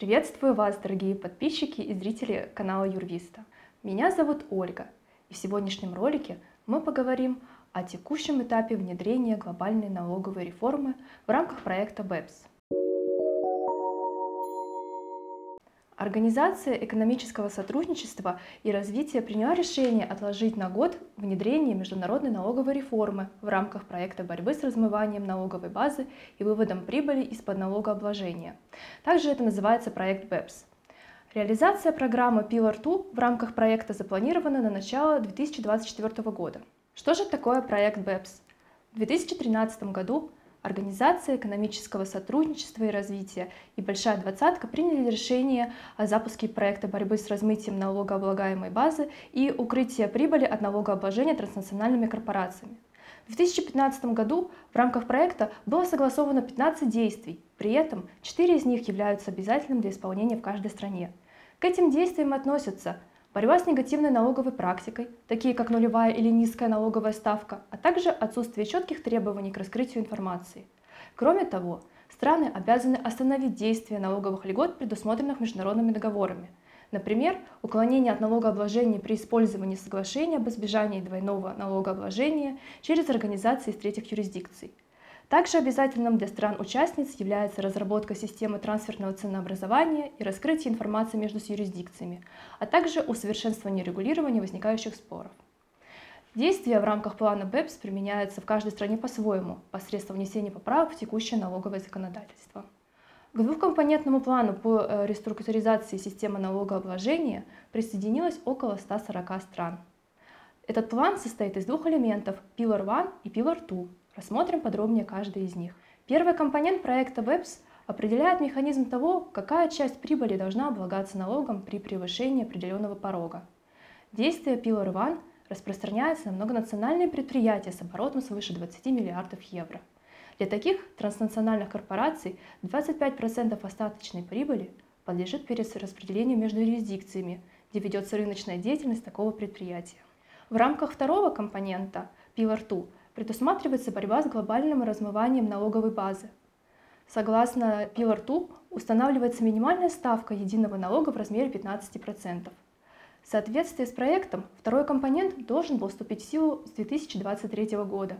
Приветствую вас, дорогие подписчики и зрители канала Юрвиста. Меня зовут Ольга, и в сегодняшнем ролике мы поговорим о текущем этапе внедрения глобальной налоговой реформы в рамках проекта BEPS. Организация экономического сотрудничества и развития приняла решение отложить на год внедрение международной налоговой реформы в рамках проекта борьбы с размыванием налоговой базы и выводом прибыли из-под налогообложения. Также это называется проект BEPS. Реализация программы Pillar 2 в рамках проекта запланирована на начало 2024 года. Что же такое проект BEPS? В 2013 году Организация экономического сотрудничества и развития и Большая двадцатка приняли решение о запуске проекта борьбы с размытием налогооблагаемой базы и укрытия прибыли от налогообложения транснациональными корпорациями. В 2015 году в рамках проекта было согласовано 15 действий, при этом 4 из них являются обязательным для исполнения в каждой стране. К этим действиям относятся борьба с негативной налоговой практикой, такие как нулевая или низкая налоговая ставка, а также отсутствие четких требований к раскрытию информации. Кроме того, страны обязаны остановить действие налоговых льгот, предусмотренных международными договорами. Например, уклонение от налогообложения при использовании соглашения об избежании двойного налогообложения через организации из третьих юрисдикций – также обязательным для стран-участниц является разработка системы трансферного ценообразования и раскрытие информации между юрисдикциями, а также усовершенствование регулирования возникающих споров. Действия в рамках плана БЭПС применяются в каждой стране по-своему, посредством внесения поправок в текущее налоговое законодательство. К двухкомпонентному плану по э, реструктуризации системы налогообложения присоединилось около 140 стран. Этот план состоит из двух элементов – Pillar 1 и Pillar 2, Рассмотрим подробнее каждый из них. Первый компонент проекта BEPS определяет механизм того, какая часть прибыли должна облагаться налогом при превышении определенного порога. Действие Pillar One распространяется на многонациональные предприятия с оборотом свыше 20 миллиардов евро. Для таких транснациональных корпораций 25% остаточной прибыли подлежит перераспределению между юрисдикциями, где ведется рыночная деятельность такого предприятия. В рамках второго компонента Pillar 2 предусматривается борьба с глобальным размыванием налоговой базы. Согласно Pillar 2, устанавливается минимальная ставка единого налога в размере 15%. В соответствии с проектом, второй компонент должен был вступить в силу с 2023 года.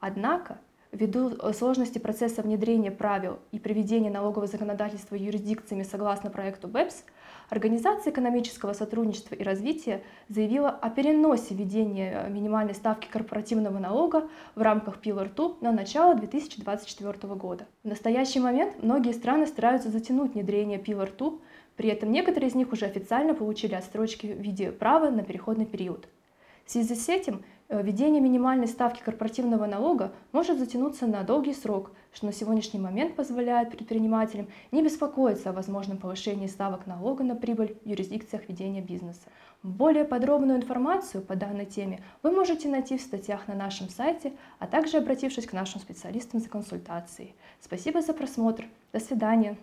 Однако, ввиду сложности процесса внедрения правил и приведения налогового законодательства юрисдикциями согласно проекту BEPS, Организация экономического сотрудничества и развития заявила о переносе введения минимальной ставки корпоративного налога в рамках Pillar 2 на начало 2024 года. В настоящий момент многие страны стараются затянуть внедрение Pillar 2, при этом некоторые из них уже официально получили отстрочки в виде права на переходный период. Связи с этим введение минимальной ставки корпоративного налога может затянуться на долгий срок, что на сегодняшний момент позволяет предпринимателям не беспокоиться о возможном повышении ставок налога на прибыль в юрисдикциях ведения бизнеса. Более подробную информацию по данной теме вы можете найти в статьях на нашем сайте, а также обратившись к нашим специалистам за консультацией. Спасибо за просмотр. До свидания.